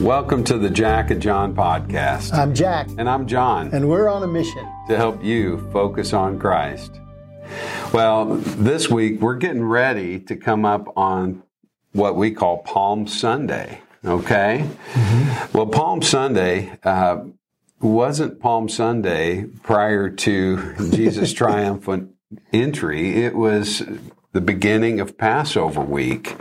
Welcome to the Jack and John podcast. I'm Jack, and I'm John, and we're on a mission to help you focus on Christ. Well, this week we're getting ready to come up on what we call Palm Sunday. Okay? Mm-hmm. Well, Palm Sunday uh, wasn't Palm Sunday prior to Jesus' triumphant entry. It was the beginning of Passover week.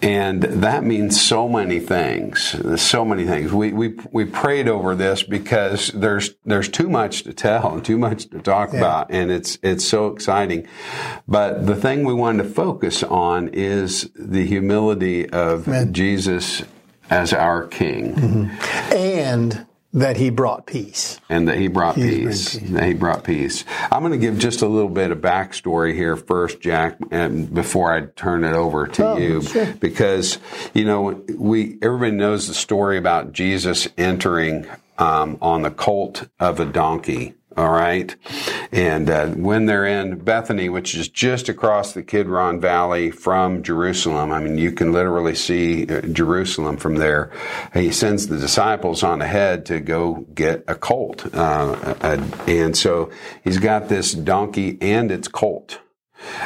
And that means so many things. So many things. We, we, we prayed over this because there's, there's too much to tell and too much to talk yeah. about. And it's, it's so exciting. But the thing we wanted to focus on is the humility of Amen. Jesus as our King. Mm-hmm. And that he brought peace. And that he brought peace. peace. That he brought peace. I'm going to give just a little bit of backstory here first, Jack, and before I turn it over to oh, you, sure. because you know we everybody knows the story about Jesus entering um, on the colt of a donkey all right. And uh, when they're in Bethany, which is just across the Kidron Valley from Jerusalem, I mean, you can literally see uh, Jerusalem from there. He sends the disciples on ahead to go get a colt. Uh, and so he's got this donkey and its colt.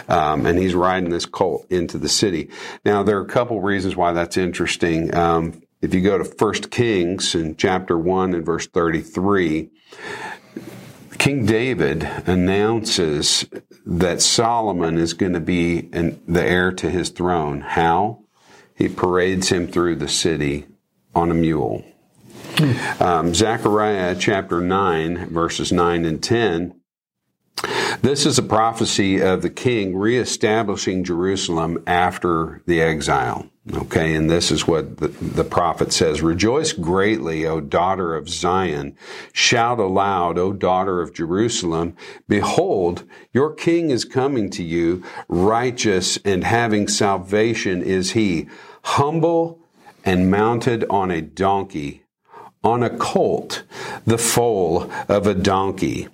Um, and he's riding this colt into the city. Now, there are a couple reasons why that's interesting. Um, if you go to First Kings in chapter 1 and verse 33, King David announces that Solomon is going to be an, the heir to his throne. How? He parades him through the city on a mule. Hmm. Um, Zechariah chapter 9, verses 9 and 10 this is a prophecy of the king reestablishing Jerusalem after the exile. Okay, and this is what the, the, prophet says Rejoice greatly, O daughter of Zion. Shout aloud, O daughter of Jerusalem. Behold, your king is coming to you. Righteous and having salvation is he, humble and mounted on a donkey on a colt, the foal of a donkey.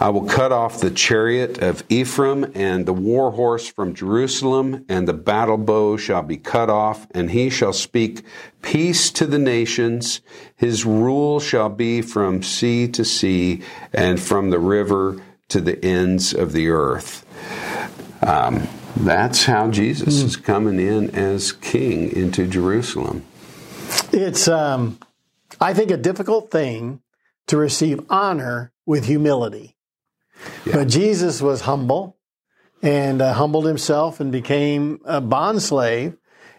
I will cut off the chariot of Ephraim and the war horse from Jerusalem, and the battle bow shall be cut off, and he shall speak peace to the nations. His rule shall be from sea to sea and from the river to the ends of the earth. Um, that's how Jesus mm. is coming in as king into Jerusalem. It's um, I think, a difficult thing to receive honor with humility. Yeah. But Jesus was humble and uh, humbled himself and became a bond slave.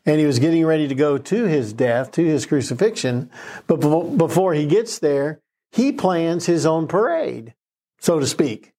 And he was getting ready to go to his death, to his crucifixion. But before he gets there, he plans his own parade, so to speak.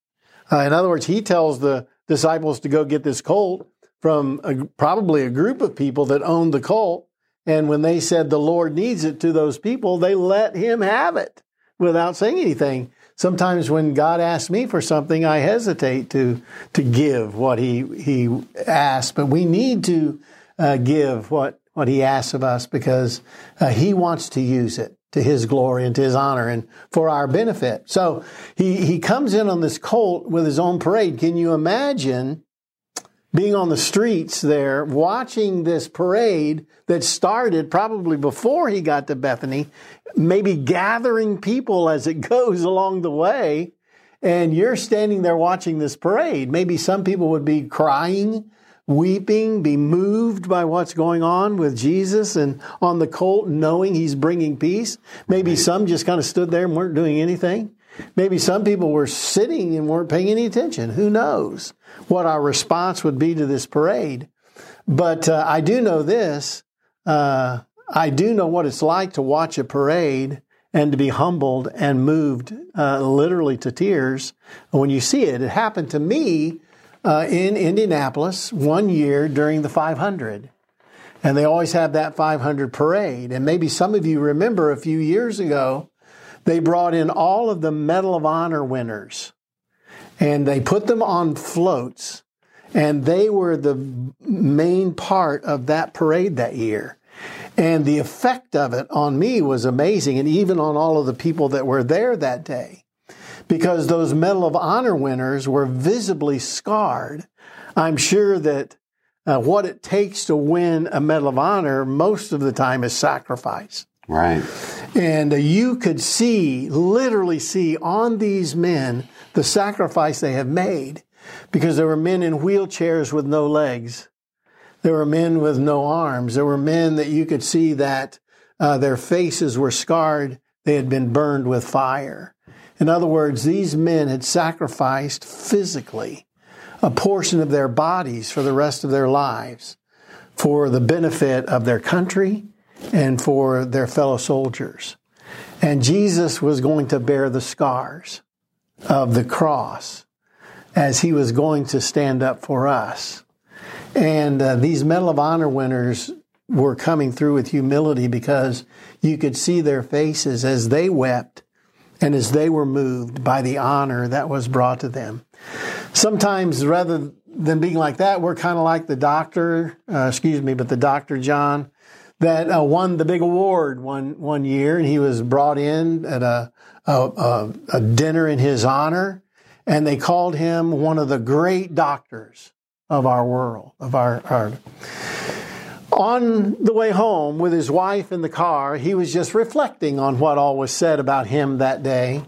Uh, in other words, he tells the disciples to go get this colt from a, probably a group of people that owned the colt and when they said the Lord needs it to those people, they let him have it without saying anything. Sometimes when God asks me for something, I hesitate to to give what he he asks, but we need to uh, give what what he asks of us because uh, he wants to use it to his glory and to his honor and for our benefit. So he he comes in on this colt with his own parade. Can you imagine being on the streets there, watching this parade that started probably before he got to Bethany, maybe gathering people as it goes along the way. And you're standing there watching this parade. Maybe some people would be crying, weeping, be moved by what's going on with Jesus and on the colt, knowing he's bringing peace. Maybe some just kind of stood there and weren't doing anything. Maybe some people were sitting and weren't paying any attention. Who knows what our response would be to this parade? But uh, I do know this. Uh, I do know what it's like to watch a parade and to be humbled and moved uh, literally to tears when you see it. It happened to me uh, in Indianapolis one year during the 500. And they always have that 500 parade. And maybe some of you remember a few years ago, they brought in all of the Medal of Honor winners and they put them on floats and they were the main part of that parade that year. And the effect of it on me was amazing and even on all of the people that were there that day. Because those Medal of Honor winners were visibly scarred. I'm sure that uh, what it takes to win a Medal of Honor most of the time is sacrifice. Right. And uh, you could see, literally see on these men the sacrifice they have made because there were men in wheelchairs with no legs. There were men with no arms. There were men that you could see that uh, their faces were scarred. They had been burned with fire. In other words, these men had sacrificed physically a portion of their bodies for the rest of their lives for the benefit of their country and for their fellow soldiers. And Jesus was going to bear the scars of the cross as he was going to stand up for us. And uh, these Medal of Honor winners were coming through with humility because you could see their faces as they wept and as they were moved by the honor that was brought to them. Sometimes, rather than being like that, we're kind of like the doctor, uh, excuse me, but the doctor John that uh, won the big award one one year, and he was brought in at a, a, a dinner in his honor, and they called him one of the great doctors of our world, of our, our on the way home with his wife in the car, he was just reflecting on what all was said about him that day.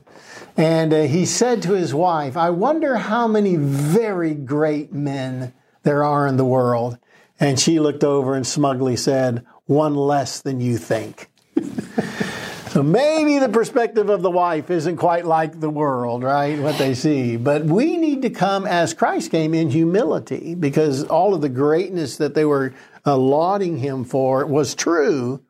And uh, he said to his wife, I wonder how many very great men there are in the world. And she looked over and smugly said, One less than you think. so maybe the perspective of the wife isn't quite like the world, right? What they see. But we need to come as Christ came in humility because all of the greatness that they were uh, lauding him for was true.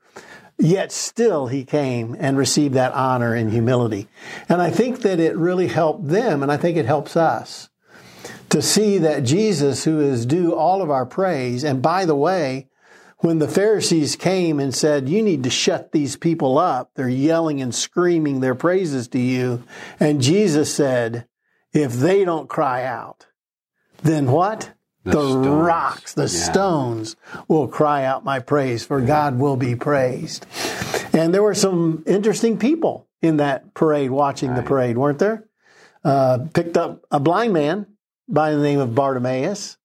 Yet still he came and received that honor and humility. And I think that it really helped them, and I think it helps us to see that Jesus, who is due all of our praise, and by the way, when the Pharisees came and said, You need to shut these people up, they're yelling and screaming their praises to you. And Jesus said, If they don't cry out, then what? The, the rocks, the yeah. stones will cry out my praise, for God will be praised. And there were some interesting people in that parade watching right. the parade, weren't there? Uh, picked up a blind man by the name of Bartimaeus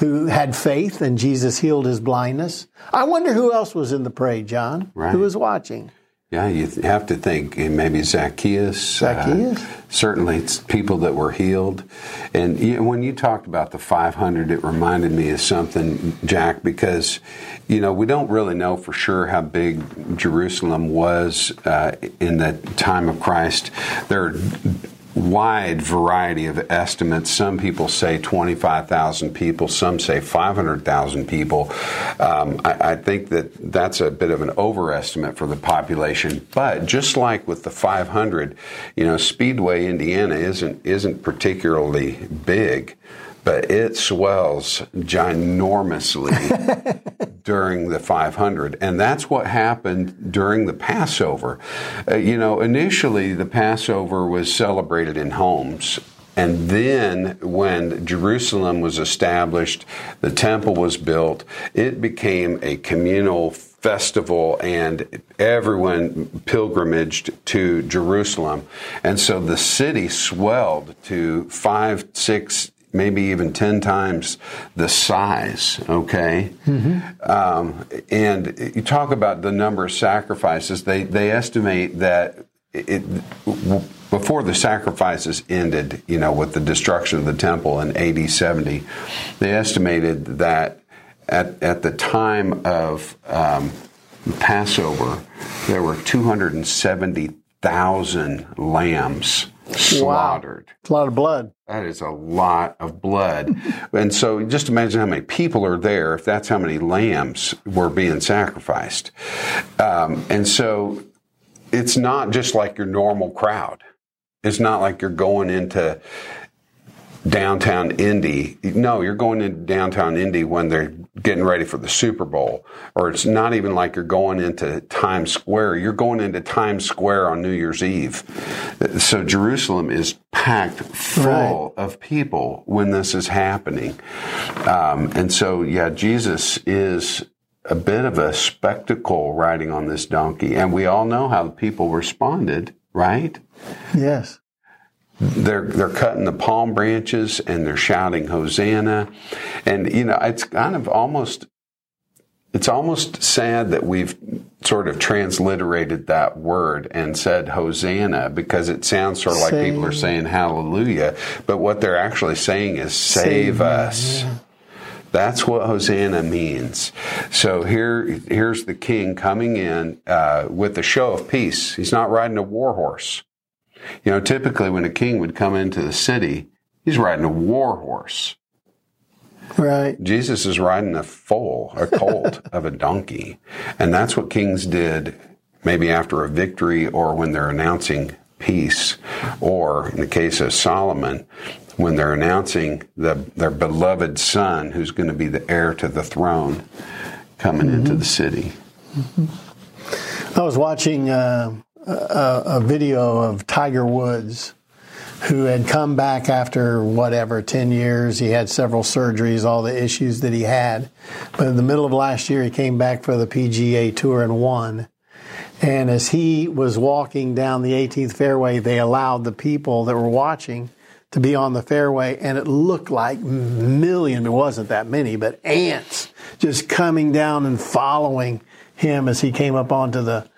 who had faith and Jesus healed his blindness. I wonder who else was in the parade, John, right. who was watching. Yeah, you have to think maybe Zacchaeus. Uh, Zacchaeus? Uh, certainly, it's people that were healed. And you know, when you talked about the 500, it reminded me of something, Jack, because, you know, we don't really know for sure how big Jerusalem was uh, in the time of Christ. There wide variety of estimates. Some people say 25,000 people, some say 500,000 people. Um, I, I, think that that's a bit of an overestimate for the population. But just like with the 500, you know, Speedway, Indiana isn't isn't particularly big but it swells ginormously during the 500. And that's what happened during the Passover. Uh, you know, initially the Passover was celebrated in homes. And then, when Jerusalem was established, the temple was built, it became a communal festival and everyone pilgrimaged to Jerusalem. And so the city swelled to five, six, maybe even 10 times the size, okay? Mm-hmm. Um, and you talk about the number of sacrifices, they, they estimate that it, before the sacrifices ended, you know, with the destruction of the temple in AD 70, they estimated that at, at the time of um, Passover, there were 270,000 lambs slaughtered. Wow. It's a lot of blood. That is a lot of blood. and so just imagine how many people are there if that's how many lambs were being sacrificed. Um, and so it's not just like your normal crowd. It's not like you're going into downtown Indy. No, you're going into downtown Indy when they're getting ready for the Super Bowl. Or it's not even like you're going into Times Square. You're going into Times Square on New Year's Eve. So Jerusalem is packed full right. of people when this is happening. Um, and so, yeah, Jesus is a bit of a spectacle riding on this donkey. And we all know how the people responded, right? Yes they're they're cutting the palm branches and they're shouting hosanna and you know it's kind of almost it's almost sad that we've sort of transliterated that word and said Hosanna because it sounds sort of like people are saying hallelujah, but what they're actually saying is save, save us. Yeah. That's what Hosanna means. So here, here's the king coming in uh, with a show of peace. He's not riding a war horse. You know, typically when a king would come into the city, he's riding a war horse. Right. Jesus is riding a foal, a colt of a donkey. And that's what kings did maybe after a victory or when they're announcing peace, or in the case of Solomon, when they're announcing the, their beloved son who's going to be the heir to the throne coming mm-hmm. into the city. Mm-hmm. I was watching uh, a, a video of Tiger Woods who had come back after whatever 10 years. He had several surgeries all the issues that he had. But in the middle of last year he came back for the pga tour and won. And as he was walking down the 18th fairway they allowed the people that were watching to be on the fairway and it looked like million it wasn't that many but ants just coming down and following him as he came up onto the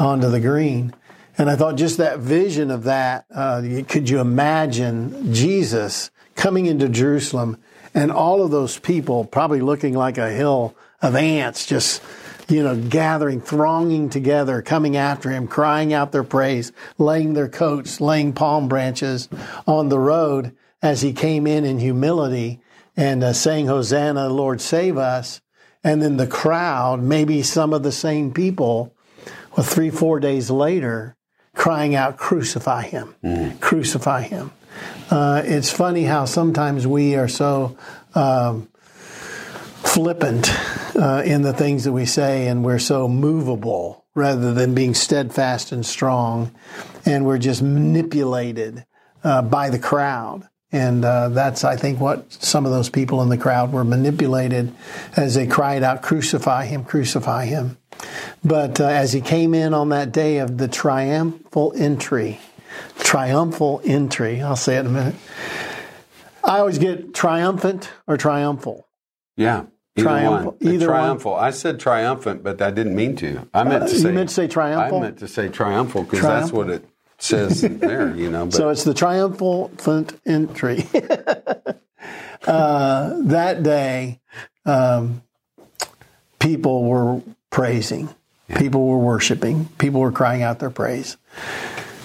onto the green and I thought just that vision of that, uh, could you imagine Jesus coming into Jerusalem and all of those people probably looking like a hill of ants just you know, gathering, thronging together, coming after him, crying out their praise, laying their coats, laying palm branches on the road as he came in in humility and uh, saying, Hosanna, Lord, save us. And then the crowd, maybe some of the same people, well, three, four days later, crying out, Crucify him, mm. crucify him. Uh, it's funny how sometimes we are so um, flippant uh, in the things that we say, and we're so movable rather than being steadfast and strong, and we're just manipulated uh, by the crowd. And uh, that's, I think, what some of those people in the crowd were manipulated as they cried out, Crucify him, crucify him. But uh, as he came in on that day of the triumphal entry, triumphal entry, I'll say it in a minute. I always get triumphant or triumphal. Yeah. Either triumphal. one. Either triumphal. One. I said triumphant, but I didn't mean to. I meant to uh, say. You meant to say triumphal. I meant to say triumphal because that's what it says there. You know. But. So it's the triumphant entry. uh, that day, um, people were praising. Yeah. People were worshiping. People were crying out their praise.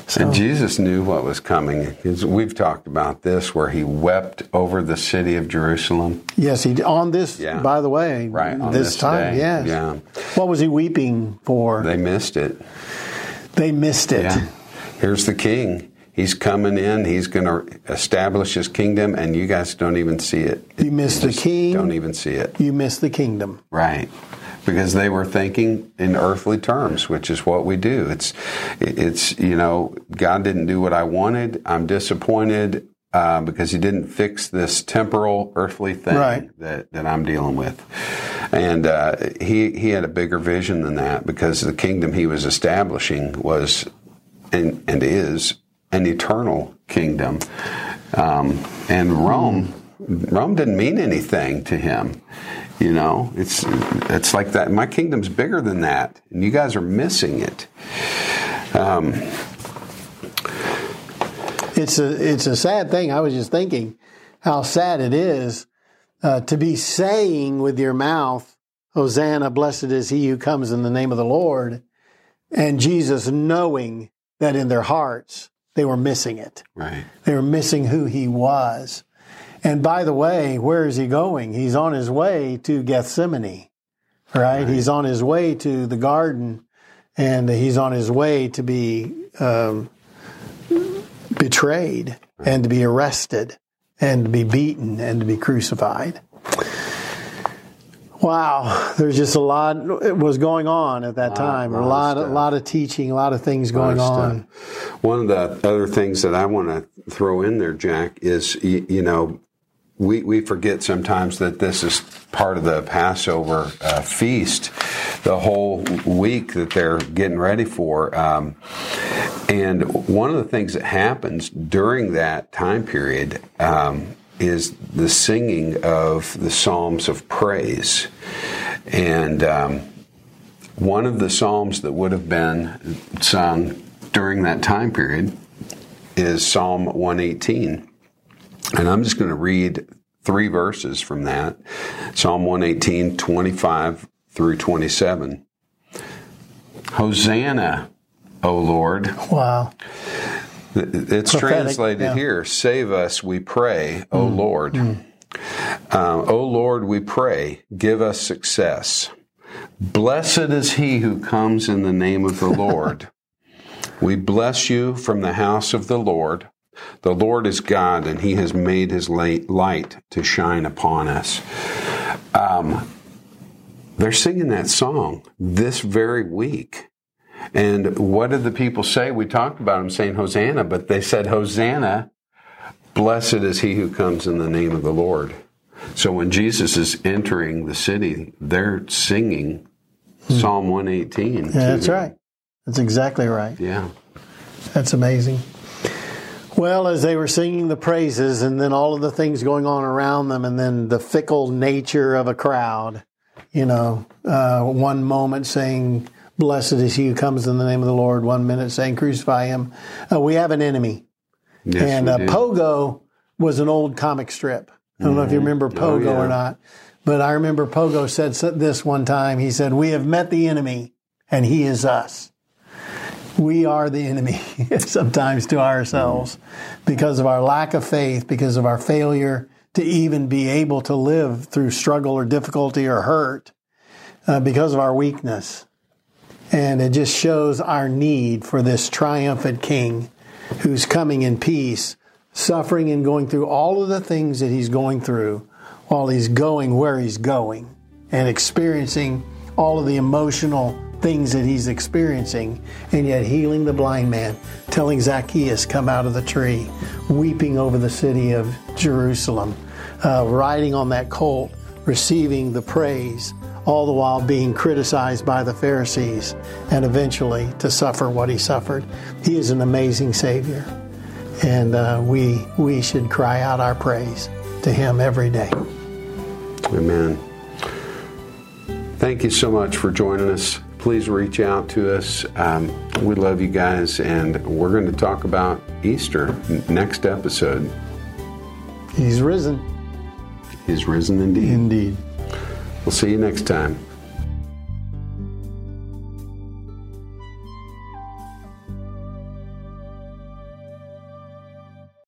So, and Jesus knew what was coming. We've talked about this, where he wept over the city of Jerusalem. Yes, he on this. Yeah. By the way, right this, this, time. Day. Yes. Yeah. What was he weeping for? They missed it. They missed it. Yeah. Here's the king. He's coming in. He's going to establish his kingdom, and you guys don't even see it. You miss the king. Don't even see it. You miss the kingdom. Right because they were thinking in earthly terms, which is what we do. It's, it's you know, God didn't do what I wanted. I'm disappointed uh, because He didn't fix this temporal, earthly thing right. that, that I'm dealing with. And uh, he he had a bigger vision than that because the kingdom He was establishing was and and is an eternal kingdom. Um, and Rome, Rome didn't mean anything to him. You know, it's it's like that. My kingdom's bigger than that, and you guys are missing it. Um, it's a it's a sad thing. I was just thinking how sad it is uh, to be saying with your mouth, "Hosanna, blessed is he who comes in the name of the Lord," and Jesus knowing that in their hearts they were missing it. Right. They were missing who he was. And by the way, where is he going? He's on his way to Gethsemane, right? right. He's on his way to the garden, and he's on his way to be um, betrayed right. and to be arrested and to be beaten and to be crucified. Wow, there's just a lot was going on at that time. A lot, a lot of teaching, a lot of things going on. One of the other things that I want to throw in there, Jack, is you know we, we forget sometimes that this is part of the Passover uh, feast, the whole week that they're getting ready for. Um, and one of the things that happens during that time period um, is the singing of the Psalms of praise. And um, one of the psalms that would have been sung during that time period is Psalm 118. And I'm just going to read three verses from that Psalm 118, 25 through 27. Hosanna, O Lord. Wow. It's Prophetic, translated yeah. here Save us, we pray, O mm. Lord. Mm. Um, o Lord, we pray, give us success. Blessed is he who comes in the name of the Lord. we bless you from the house of the Lord. The Lord is God, and He has made His light to shine upon us. Um, they're singing that song this very week. And what did the people say? We talked about them saying Hosanna, but they said, Hosanna, blessed is he who comes in the name of the Lord. So when Jesus is entering the city, they're singing hmm. Psalm 118. Yeah, that's right. That's exactly right. Yeah. That's amazing. Well, as they were singing the praises and then all of the things going on around them and then the fickle nature of a crowd, you know, uh, one moment saying, Blessed is he who comes in the name of the Lord, one minute saying, Crucify him. Uh, we have an enemy. Yes, and uh, Pogo was an old comic strip. I don't mm-hmm. know if you mm-hmm. remember oh, Pogo oh, yeah. or not, but I remember Pogo said this one time. He said, We have met the enemy, and he is us we are the enemy sometimes to ourselves because of our lack of faith, because of our failure to even be able to live through struggle or difficulty or hurt, uh, because of our weakness. And it just shows our need for this triumphant king who's coming in peace, suffering and going through all of the things that he's going through while he's going where he's going and experiencing all of the emotional things that he's experiencing, and yet healing the blind man, telling Zacchaeus, Come out of the tree, weeping over the city of Jerusalem, uh, riding on that colt, receiving the praise, all the while being criticized by the Pharisees, and eventually to suffer what he suffered. He is an amazing Savior, and uh, we, we should cry out our praise to him every day. Amen. Thank you so much for joining us please reach out to us. Um, we love you guys, and we're going to talk about Easter next episode. He's risen. He's risen indeed. Indeed. We'll see you next time.